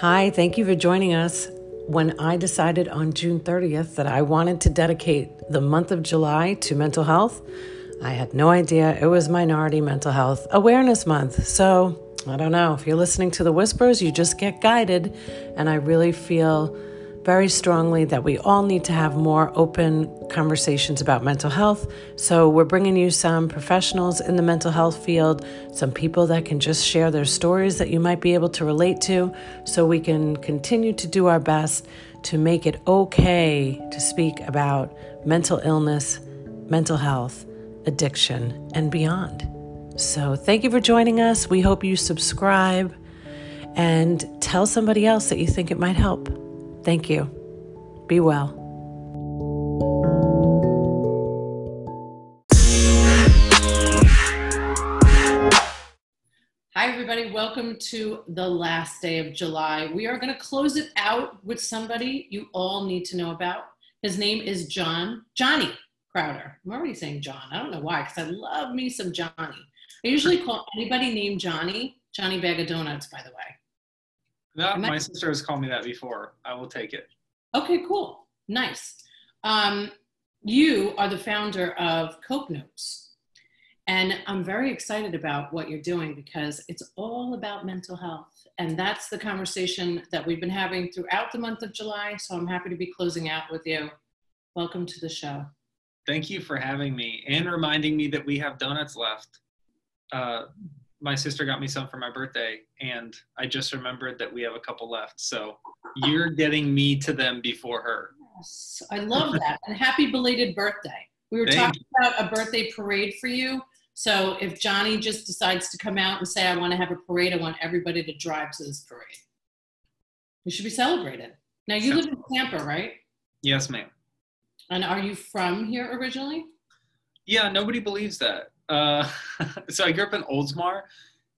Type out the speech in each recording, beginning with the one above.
Hi, thank you for joining us. When I decided on June 30th that I wanted to dedicate the month of July to mental health, I had no idea it was Minority Mental Health Awareness Month. So, I don't know. If you're listening to the whispers, you just get guided. And I really feel very strongly that we all need to have more open conversations about mental health. So, we're bringing you some professionals in the mental health field, some people that can just share their stories that you might be able to relate to, so we can continue to do our best to make it okay to speak about mental illness, mental health, addiction, and beyond. So, thank you for joining us. We hope you subscribe and tell somebody else that you think it might help. Thank you. Be well. Hi, everybody. Welcome to the last day of July. We are going to close it out with somebody you all need to know about. His name is John, Johnny Crowder. I'm already saying John. I don't know why, because I love me some Johnny. I usually call anybody named Johnny Johnny Bag of Donuts, by the way. No, my sister has called me that before. I will take it. Okay, cool. Nice. Um, you are the founder of Cope Notes. And I'm very excited about what you're doing because it's all about mental health. And that's the conversation that we've been having throughout the month of July. So I'm happy to be closing out with you. Welcome to the show. Thank you for having me and reminding me that we have donuts left. Uh, my sister got me some for my birthday and I just remembered that we have a couple left. So you're getting me to them before her. Yes, I love that. and happy belated birthday. We were Thank talking you. about a birthday parade for you. So if Johnny just decides to come out and say, I want to have a parade, I want everybody to drive to this parade. We should be celebrated. Now you Sounds live in Tampa, right? Yes, ma'am. And are you from here originally? Yeah, nobody believes that. Uh, so I grew up in Oldsmar,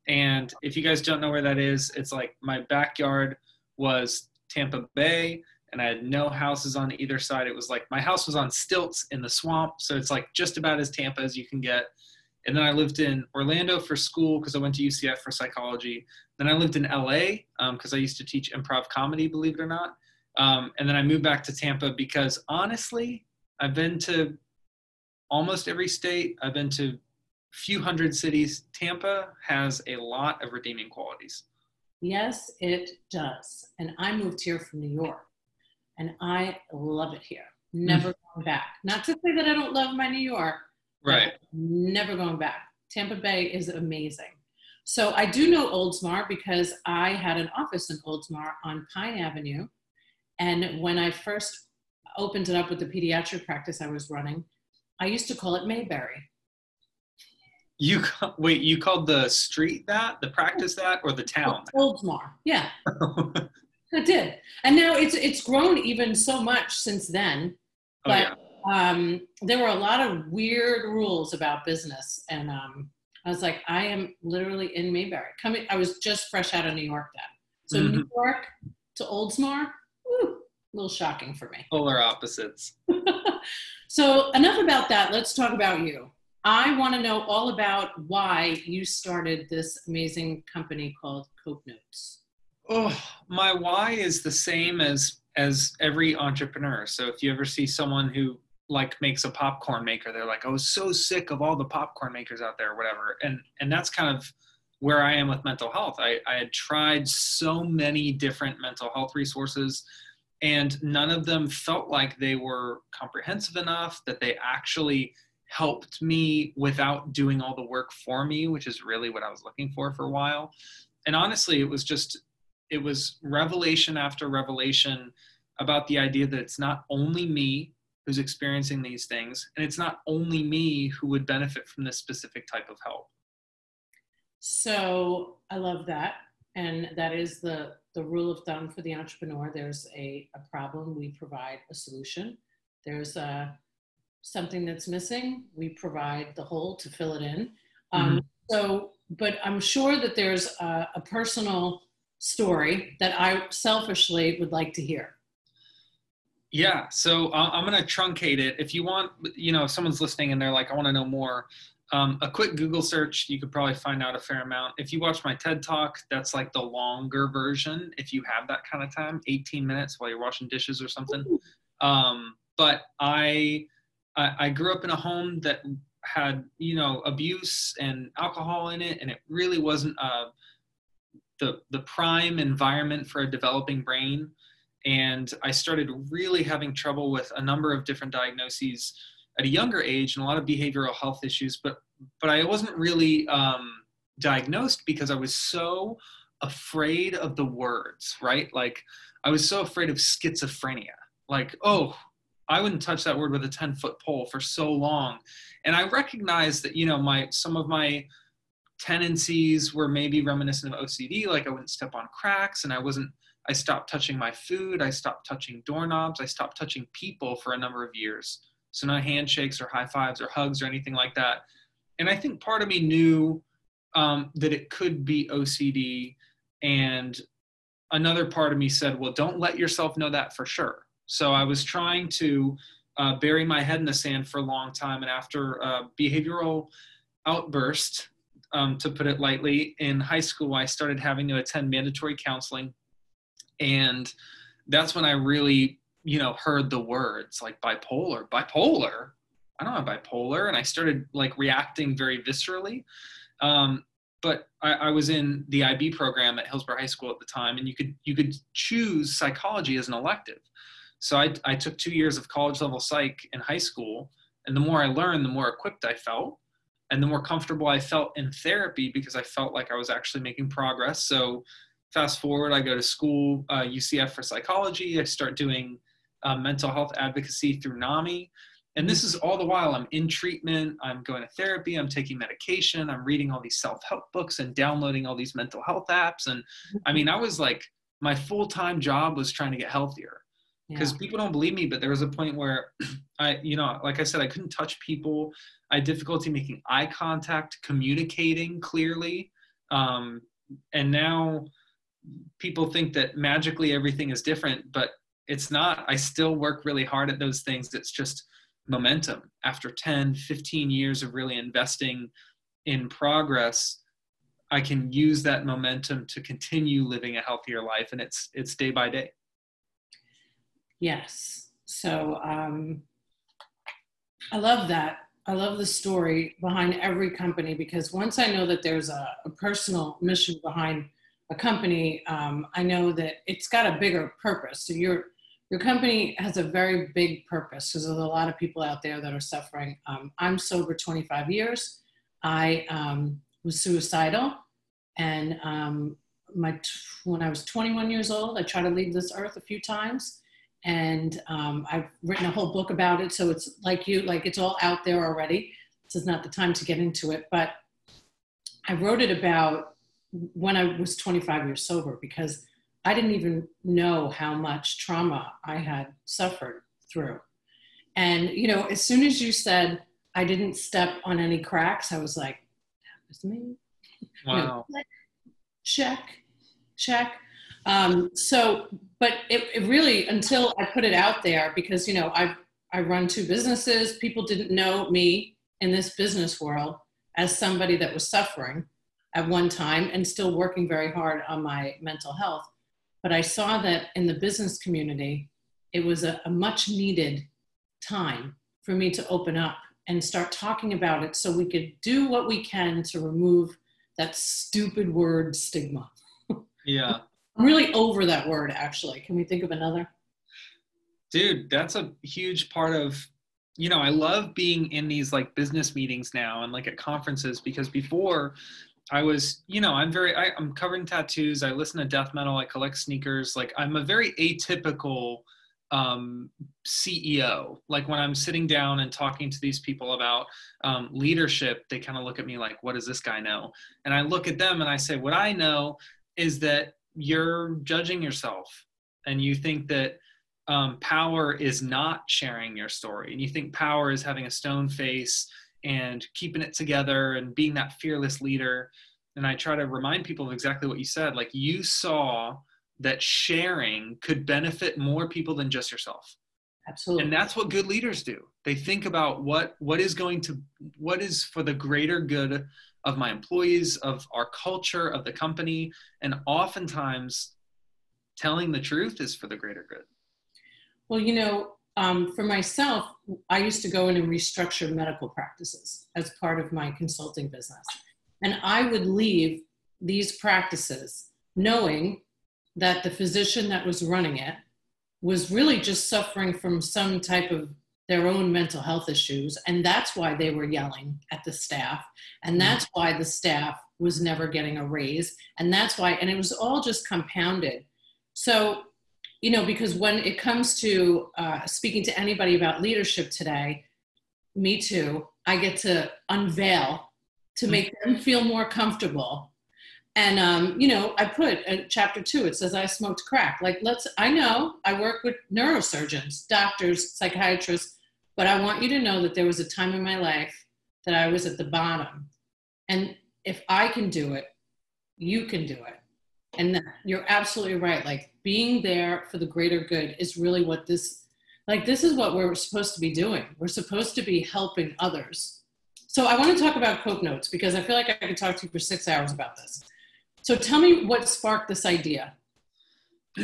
and if you guys don't know where that is, it's like my backyard was Tampa Bay, and I had no houses on either side. It was like my house was on stilts in the swamp, so it's like just about as Tampa as you can get. And then I lived in Orlando for school because I went to UCF for psychology. Then I lived in LA because um, I used to teach improv comedy, believe it or not. Um, and then I moved back to Tampa because honestly, I've been to almost every state. I've been to few hundred cities, Tampa has a lot of redeeming qualities. Yes, it does. And I moved here from New York and I love it here. Never mm. going back. Not to say that I don't love my New York. Right. Never going back. Tampa Bay is amazing. So I do know Oldsmar because I had an office in Oldsmar on Pine Avenue. And when I first opened it up with the pediatric practice I was running, I used to call it Mayberry you wait. You called the street that, the practice that, or the town? Oldsmar. Yeah, I did. And now it's it's grown even so much since then. But oh, yeah. um, there were a lot of weird rules about business, and um, I was like, I am literally in Mayberry. Coming, I was just fresh out of New York then. So mm-hmm. New York to Oldsmar, woo, a little shocking for me. Polar opposites. so enough about that. Let's talk about you. I want to know all about why you started this amazing company called Cope Notes. Oh, my why is the same as as every entrepreneur. So if you ever see someone who like makes a popcorn maker, they're like, oh, "I was so sick of all the popcorn makers out there, or whatever." And and that's kind of where I am with mental health. I, I had tried so many different mental health resources and none of them felt like they were comprehensive enough that they actually helped me without doing all the work for me, which is really what I was looking for for a while. And honestly, it was just, it was revelation after revelation about the idea that it's not only me who's experiencing these things, and it's not only me who would benefit from this specific type of help. So I love that. And that is the, the rule of thumb for the entrepreneur. There's a, a problem, we provide a solution. There's a something that's missing, we provide the hole to fill it in. Um, mm-hmm. So, but I'm sure that there's a, a personal story that I selfishly would like to hear. Yeah, so uh, I'm going to truncate it. If you want, you know, if someone's listening and they're like, I want to know more, um, a quick Google search, you could probably find out a fair amount. If you watch my TED talk, that's like the longer version. If you have that kind of time, 18 minutes while you're washing dishes or something. Um, but I, I, I grew up in a home that had you know abuse and alcohol in it, and it really wasn't uh, the the prime environment for a developing brain. And I started really having trouble with a number of different diagnoses at a younger age and a lot of behavioral health issues, but but I wasn't really um, diagnosed because I was so afraid of the words, right? Like I was so afraid of schizophrenia. Like, oh, I wouldn't touch that word with a 10 foot pole for so long. And I recognized that, you know, my some of my tendencies were maybe reminiscent of OCD, like I wouldn't step on cracks and I wasn't I stopped touching my food, I stopped touching doorknobs, I stopped touching people for a number of years. So no handshakes or high fives or hugs or anything like that. And I think part of me knew um, that it could be OCD. And another part of me said, well, don't let yourself know that for sure. So I was trying to uh, bury my head in the sand for a long time. And after a behavioral outburst, um, to put it lightly, in high school, I started having to attend mandatory counseling. And that's when I really you know, heard the words like bipolar, bipolar. I don't have bipolar. And I started like reacting very viscerally. Um, but I, I, was in the IB program at Hillsborough High School at the time, and you could you could choose psychology as an elective. So I, I took two years of college level psych in high school, and the more I learned, the more equipped I felt, and the more comfortable I felt in therapy because I felt like I was actually making progress. So fast forward, I go to school, uh, UCF for psychology. I start doing uh, mental health advocacy through NAMI. And this is all the while I'm in treatment, I'm going to therapy, I'm taking medication, I'm reading all these self help books and downloading all these mental health apps. And I mean, I was like, my full time job was trying to get healthier because yeah. people don't believe me, but there was a point where I, you know, like I said, I couldn't touch people. I had difficulty making eye contact, communicating clearly. Um, and now people think that magically everything is different, but it's not i still work really hard at those things it's just momentum after 10 15 years of really investing in progress i can use that momentum to continue living a healthier life and it's it's day by day yes so um, i love that i love the story behind every company because once i know that there's a, a personal mission behind a company um, i know that it's got a bigger purpose so you're your company has a very big purpose because there's a lot of people out there that are suffering. Um, I'm sober 25 years. I um, was suicidal, and um, my when I was 21 years old, I tried to leave this earth a few times, and um, I've written a whole book about it. So it's like you, like it's all out there already. This is not the time to get into it, but I wrote it about when I was 25 years sober because I didn't even know how much trauma I had suffered through. And, you know, as soon as you said I didn't step on any cracks, I was like, that was me. Wow. You know, check, check. Um, so, but it, it really, until I put it out there, because, you know, I I run two businesses, people didn't know me in this business world as somebody that was suffering at one time and still working very hard on my mental health. But I saw that in the business community, it was a, a much needed time for me to open up and start talking about it so we could do what we can to remove that stupid word stigma. Yeah. I'm really over that word actually. Can we think of another? Dude, that's a huge part of you know, I love being in these like business meetings now and like at conferences because before I was, you know, I'm very, I, am covered in tattoos. I listen to death metal. I collect sneakers. Like I'm a very atypical um, CEO. Like when I'm sitting down and talking to these people about um, leadership, they kind of look at me like, what does this guy know? And I look at them and I say, what I know is that you're judging yourself and you think that um, power is not sharing your story and you think power is having a stone face and keeping it together and being that fearless leader. And I try to remind people of exactly what you said. Like you saw that sharing could benefit more people than just yourself. Absolutely. and that's what good leaders do they think about what what is going to what is for the greater good of my employees of our culture of the company and oftentimes telling the truth is for the greater good Well, you know, um, for myself, I used to go in and restructure medical practices as part of my consulting business. And I would leave these practices knowing that the physician that was running it was really just suffering from some type of their own mental health issues. And that's why they were yelling at the staff. And that's why the staff was never getting a raise. And that's why, and it was all just compounded. So you know, because when it comes to uh, speaking to anybody about leadership today, me too, I get to unveil to make them feel more comfortable. And, um, you know, I put in chapter two, it says I smoked crack. Like, let's, I know I work with neurosurgeons, doctors, psychiatrists, but I want you to know that there was a time in my life that I was at the bottom. And if I can do it, you can do it. And you're absolutely right. Like being there for the greater good is really what this, like, this is what we're supposed to be doing. We're supposed to be helping others. So I want to talk about Cope Notes because I feel like I could talk to you for six hours about this. So tell me what sparked this idea.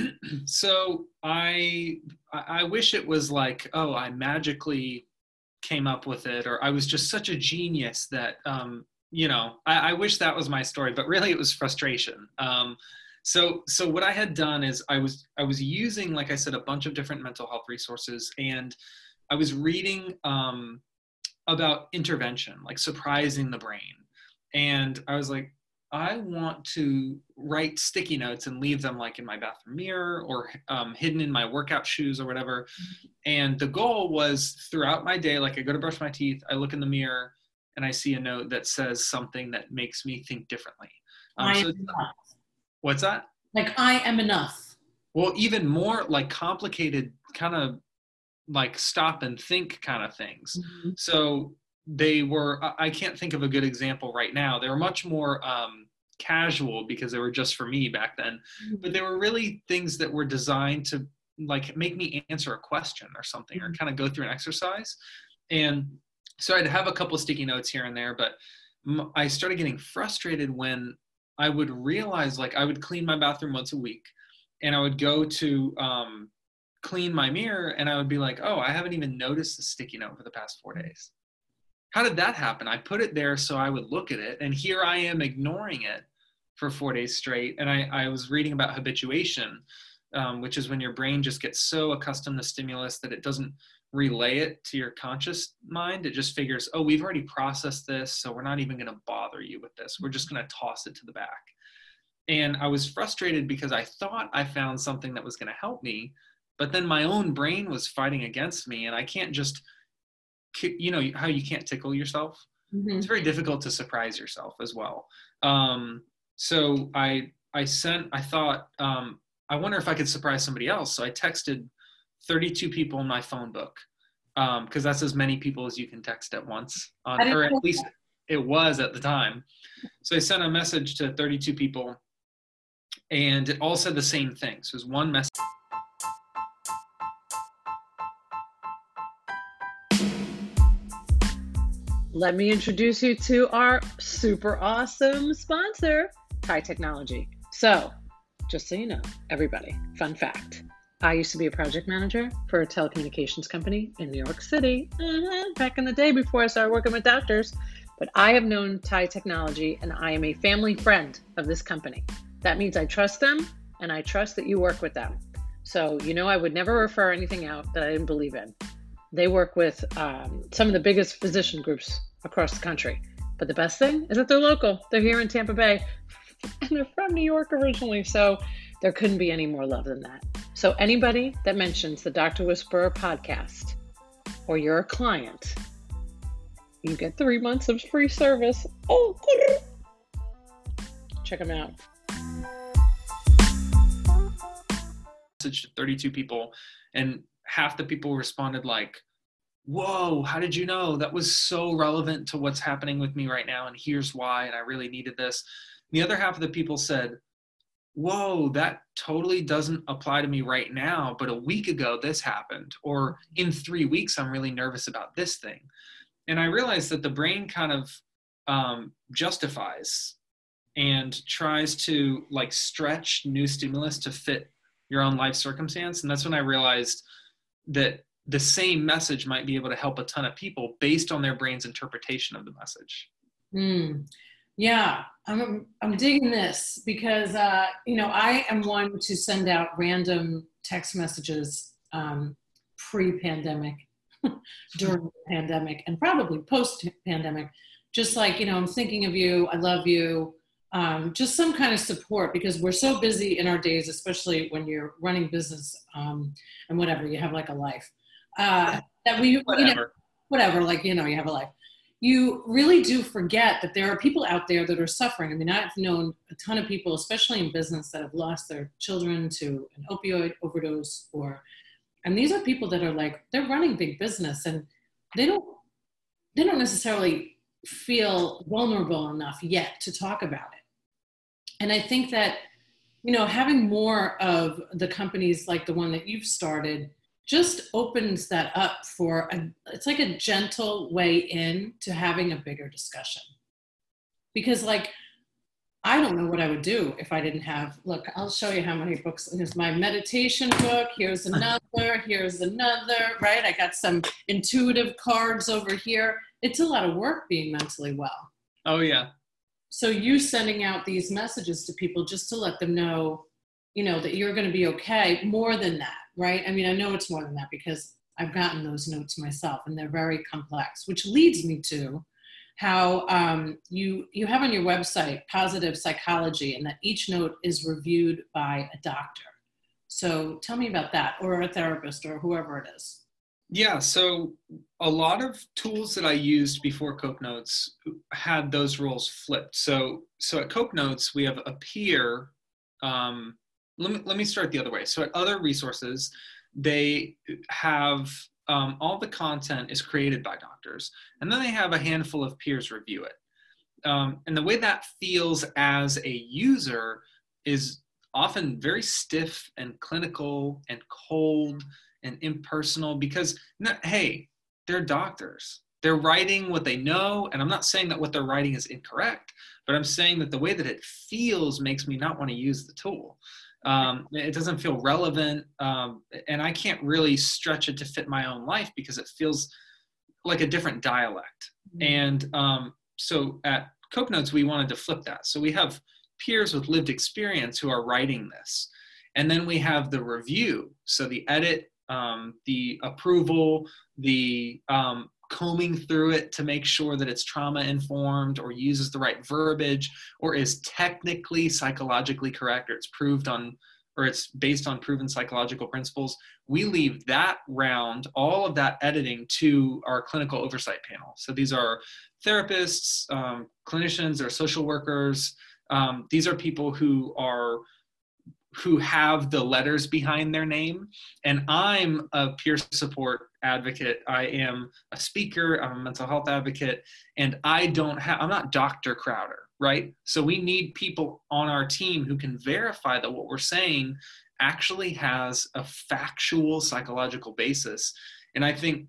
so I I wish it was like oh I magically came up with it or I was just such a genius that um, you know I, I wish that was my story but really it was frustration. Um, so so what I had done is I was I was using like I said a bunch of different mental health resources and I was reading um, about intervention like surprising the brain and I was like I want to write sticky notes and leave them like in my bathroom mirror or um, hidden in my workout shoes or whatever. And the goal was throughout my day, like I go to brush my teeth, I look in the mirror and I see a note that says something that makes me think differently. Um, I so what's that? Like I am enough. Well, even more like complicated, kind of like stop and think kind of things. So they were, I- can't think of a good example right now. They were much more um, casual because they were just for me back then. But they were really things that were designed to like make me answer a question or something or kind of go through an exercise. And so I'd have a couple of sticky notes here and there, but m- I started getting frustrated when I would realize like I would clean my bathroom once a week and I would go to um, clean my mirror and I would be like, oh, I haven't even noticed the sticky note for the past four days. How did that happen? I put it there so I would look at it, and here I am ignoring it for four days straight. And I, I was reading about habituation, um, which is when your brain just gets so accustomed to stimulus that it doesn't relay it to your conscious mind. It just figures, oh, we've already processed this, so we're not even going to bother you with this. We're just going to toss it to the back. And I was frustrated because I thought I found something that was going to help me, but then my own brain was fighting against me, and I can't just, you know, how you can't tickle yourself Mhm. it's very difficult to surprise yourself as well. Um, so I I sent I thought um, I wonder if I could surprise somebody else. So I texted 32 people in my phone book because that's as many people as you can text at once, on, or at least it was at the time. So I sent a message to 32 people, and it all said the same thing. So it was one message. Let me introduce you to our super awesome sponsor, TIE Technology. So, just so you know, everybody, fun fact I used to be a project manager for a telecommunications company in New York City mhm, back in the day before I started working with doctors. But I have known TIE Technology and I am a family friend of this company. That means I trust them and I trust that you work with them. So, you know, I would never refer anything out that I didn't believe in. They work with um, some of the biggest physician groups across the country. But the best thing is that they're local. They're here in Tampa Bay and they're from New York originally. So there couldn't be any more love than that. So anybody that mentions the Dr. Whisperer podcast or you're a client, you get three months of free service. Oh, check them out. message to 32 people and half the people responded like whoa how did you know that was so relevant to what's happening with me right now and here's why and i really needed this the other half of the people said whoa, that totally doesn't apply to me right now, but a week ago this happened, or in three weeks I'm really nervous about this thing. And I realized that the brain kind of um, justifies and tries to like stretch new stimulus to fit your own life circumstance. And that's when I realized that the same message might be able to help a ton of people based on their brain's interpretation of the message. Mm. Yeah, I'm I'm digging this because uh, you know I am one to send out random text messages um, pre-pandemic, during the pandemic, and probably post-pandemic. Just like you know, I'm thinking of you. I love you. Um, just some kind of support because we're so busy in our days, especially when you're running business um, and whatever you have like a life. Uh, that we whatever. You know, whatever, like you know, you have a life you really do forget that there are people out there that are suffering. I mean, I've known a ton of people, especially in business, that have lost their children to an opioid overdose, or, and these are people that are like they're running big business and they don't they don't necessarily feel vulnerable enough yet to talk about it. And I think that you know having more of the companies like the one that you've started just opens that up for a, it's like a gentle way in to having a bigger discussion. Because like i don't know what i would do if i didn't have look i'll show you how many books. Here's my meditation book. Here's another. Here's another right? I got some intuitive cards over here. It's a lot of work being mentally well. Oh yeah so you sending out these messages to people just to let them know you know that you're going to be okay more than that right? I mean, I know it's more than that because I've gotten those notes myself and they're very complex, which leads me to how um, you, you have on your website positive psychology and that each note is reviewed by a doctor. So tell me about that or a therapist or whoever it is. Yeah, so a lot of tools that I used before Cope Notes had those roles flipped. So, so at Cope Notes, we have a peer um, let me, let me start the other way. So at other resources, they have um, all the content is created by doctors, and then they have a handful of peers review it. Um, and the way that feels as a user is often very stiff and clinical and cold and impersonal because, hey, they're doctors. They're writing what they know, and I'm not saying that what they're writing is incorrect, but I'm saying that the way that it feels makes me not want to use the tool. Um, it doesn't feel relevant, um, and I can't really stretch it to fit my own life because it feels like a different dialect. Mm-hmm. And um, so at Cope Notes, we wanted to flip that. So we have peers with lived experience who are writing this, and then we have the review. So the edit, um, the approval, the um, combing through it to make sure that it's trauma informed or uses the right verbiage or is technically psychologically correct or it's proved on or it's based on proven psychological principles we leave that round all of that editing to our clinical oversight panel. So these are therapists um, clinicians or social workers um, these are people who are who have the letters behind their name and i'm a peer support advocate. I am a speaker. I'm a mental health advocate, and I don't have. I'm not Dr. Crowder, right? So we need people on our team who can verify that what we're saying actually has a factual psychological basis. And I think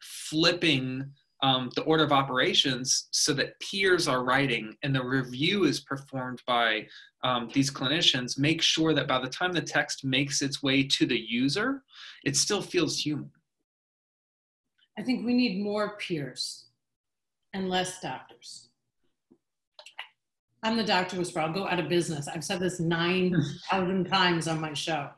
flipping um, the order of operations so that peers are writing and the review is performed by um, these clinicians make sure that by the time the text makes its way to the user it still feels human I think we need more peers and less doctors. I'm the doctor whisperer. I'll go out of business. I've said this 9,000 times on my show.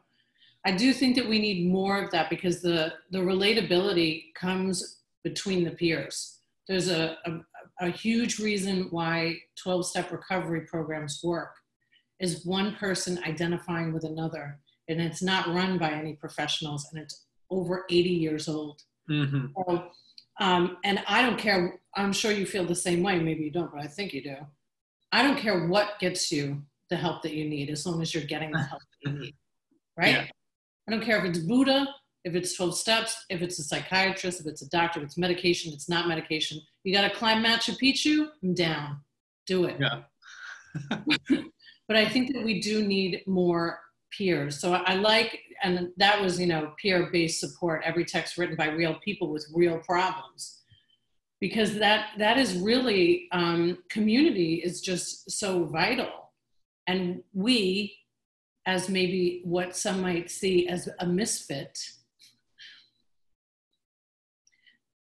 I do think that we need more of that because the, the relatability comes between the peers. There's a, a, a huge reason why 12 step recovery programs work is one person identifying with another and it's not run by any professionals and it's over 80 years old Mm-hmm. So, um, and I don't care. I'm sure you feel the same way. Maybe you don't, but I think you do. I don't care what gets you the help that you need, as long as you're getting the help that you need. Right? Yeah. I don't care if it's Buddha, if it's 12 steps, if it's a psychiatrist, if it's a doctor, if it's medication, it's not medication. You got to climb Machu Picchu, I'm down. Do it. Yeah. but I think that we do need more peers. So I like, and that was, you know, peer based support, every text written by real people with real problems. Because that that is really um, community is just so vital, and we, as maybe what some might see as a misfit,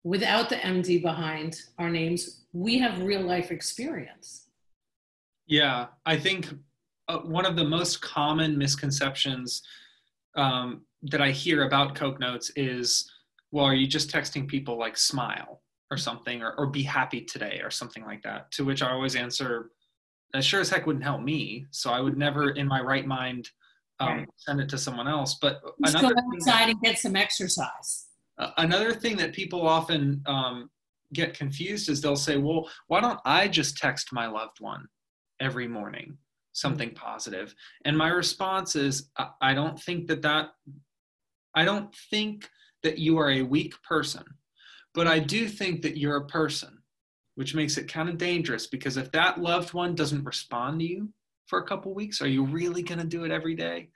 without the MD behind our names, we have real life experience. Yeah, I think uh, one of the most common misconceptions um, that I hear about Cope Notes is, well, are you just texting people like smile or something, or, or be happy today or something like that? To which I always answer, that sure as heck wouldn't help me. So I would never, in my right mind, um, right. send it to someone else. But another go outside and get some exercise. Uh, another thing that people often um, get confused is they'll say, well, why don't I just text my loved one every morning? something mm-hmm. positive and my response is i don't think that that i don't think that you are a weak person but i do think that you're a person which makes it kind of dangerous because if that loved one doesn't respond to you for a couple weeks are you really going to do it every day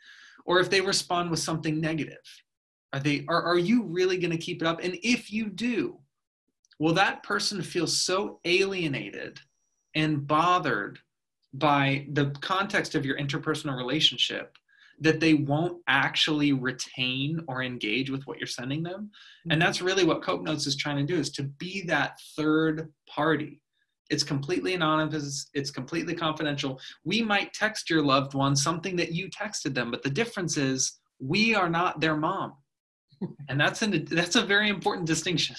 or if they respond with something negative are they are, are you really going to keep it up and if you do will that person feel so alienated and bothered by the context of your interpersonal relationship that they won't actually retain or engage with what you're sending them. And that's really what Cope Notes is trying to do is to be that third party. It's completely anonymous, it's completely confidential. We might text your loved one something that you texted them, but the difference is we are not their mom. And that's an that's a very important distinction.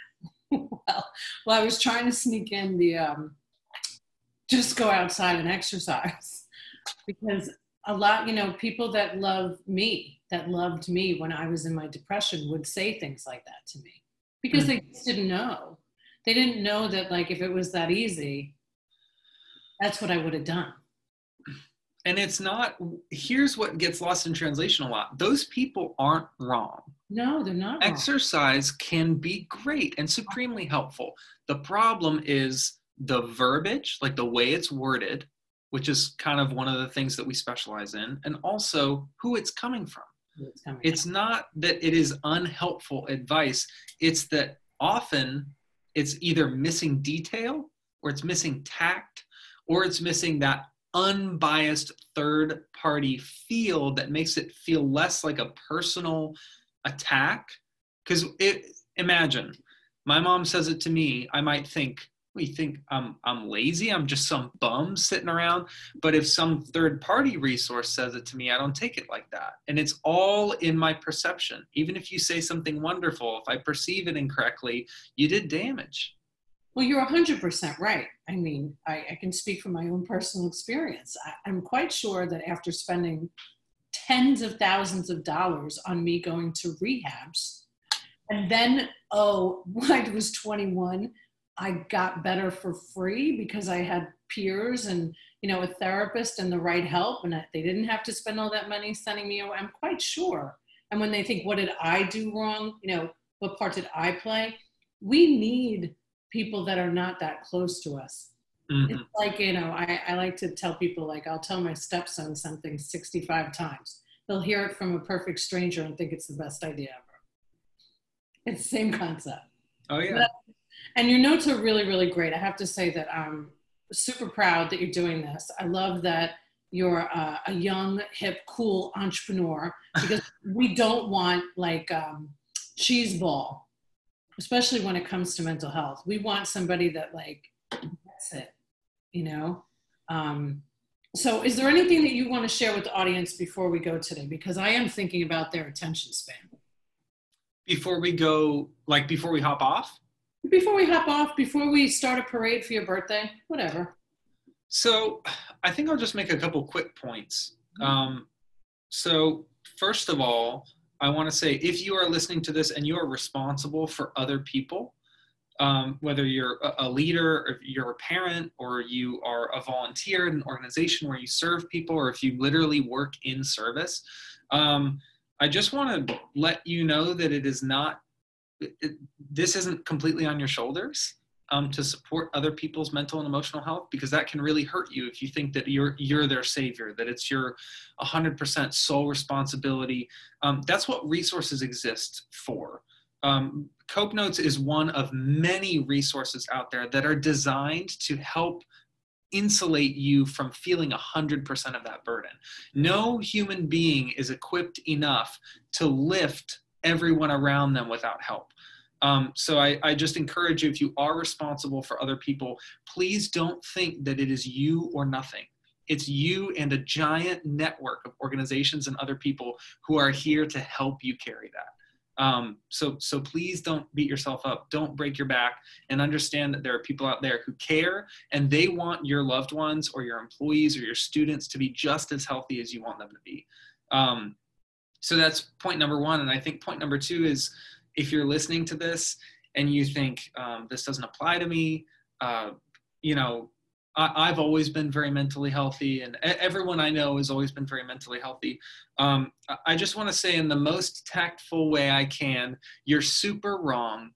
well, well, I was trying to sneak in the um just go outside and exercise. Because a lot you know people that love me that loved me when i was in my depression would say things like that to me because mm-hmm. they just didn't know. They didn't know that like if it was that easy that's what i would have done. And it's not here's what gets lost in translation a lot. Those people aren't wrong no they're not exercise wrong. can be great and supremely helpful the problem is the verbiage, like the way it's worded, which is kind of one of the things that we specialize in, and also who it's coming from. It's, it's not that it is unhelpful advice, it's that often it's either missing detail or it's missing tact or it's missing that unbiased third party feel that makes it feel less like a personal attack? Because it imagine my mom says it to me i might think we think I'm, I'm lazy? I'm just some bum sitting around. But if some third party resource says it to me i don't take it like that. And it's all in my perception. Even if you say something wonderful if i perceive it incorrectly you did damage. Well you're 100% right. I mean i, I can speak from my own personal experience. I, i'm quite sure that after spending tens of thousands of dollars on me going to rehabs and then oh when i was 21 I got better for free because I had peers and you know a therapist and the right help, and they didn't have to spend all that money sending me away. I'm quite sure. And when they think, "What did I do wrong?" You know, what part did I play? We need people that are not that close to us. Mm-hmm. It's like you know, I, I like to tell people like I'll tell my stepson something 65 times. They'll hear it from a perfect stranger and think it's the best idea ever. It's the same concept. Oh yeah. But and your notes are really, really great. I have to say that I'm super proud that you're doing this. I love that you're uh, a young, hip, cool entrepreneur because we don't want like um, cheese ball, especially when it comes to mental health. We want somebody that like gets it, you know. Um, so, is there anything that you want to share with the audience before we go today? Because I am thinking about their attention span. Before we go, like before we hop off before we hop off, before we start a parade for your birthday, whatever. So I think I'll just make a couple quick points. Mm-hmm. Um, so, first of all, I want to say if you are listening to this and you are responsible for other people, um, whether you're a leader, or you're a parent, or you are a volunteer in an organization where you serve people, or if you literally work in service, um, I just want to let you know that it is not it, this isn't completely on your shoulders. um, to support other people's mental and emotional health because that can really hurt you if you think that you're you're their savior that it's your 100% sole responsibility um, that's what resources exist for um, cope notes is one of many resources out there that are designed to help insulate you from feeling 100% of that burden no human being is equipped enough to lift everyone around them without help um, so I, I just encourage you if you are responsible for other people, please don't think that it is you or nothing. It's you and a giant network of organizations and other people who are here to help you carry that. Um, so, so please don't beat yourself up. Don't break your back and understand that there are people out there who care and they want your loved ones or your employees or your students to be just as healthy as you want them to be. Um, so that's point number one. And I think point number two is if you're listening to this and you think um, this doesn't apply to me, uh, you know, I, have always been very mentally healthy, and everyone I know has always been very mentally healthy. Um, I just want to say, in the most tactful way I can, you're super wrong.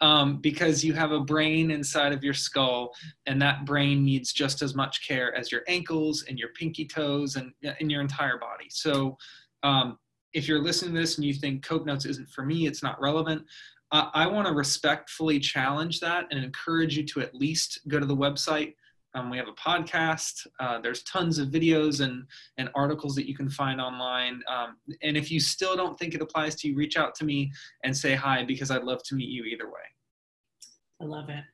Um, because you have a brain inside of your skull, and that brain needs just as much care as your ankles and your pinky toes and, and your entire body. So, um, if you're listening to this and you think Cope Notes isn't for me, it's not relevant, I want to respectfully challenge that and encourage you to at least go to the website. Um, we have a podcast. Uh, there's tons of videos and, and articles that you can find online. Um, and if you still don't think it applies to you, reach out to me and say hi because I'd love to meet you either way. I love it.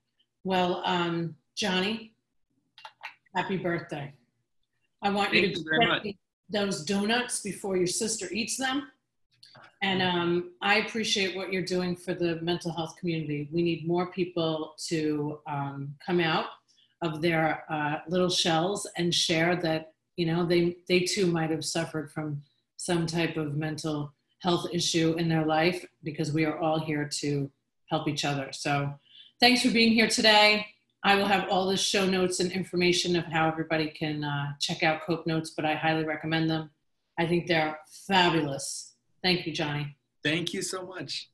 Well, um, Johnny, happy birthday. I want Thank you to you very those donuts before your sister eats them. And um, I appreciate what you're doing for the mental health community. We need more people to um, come out of their uh, little shells and share that you know they they too might have suffered from some type of mental health issue in their life because we are all here to help each other. So thanks for being here today. I will have all the show notes and information of how everybody can uh, check out Cope Notes, but I highly recommend them. I think they're fabulous. Thank you, Johnny. Thank you so much.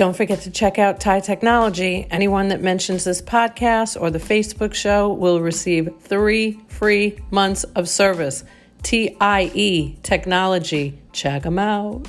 Don't forget to check out TIE Technology. Anyone that mentions this podcast or the Facebook show will receive three free months of service. TIE Technology. Check them out.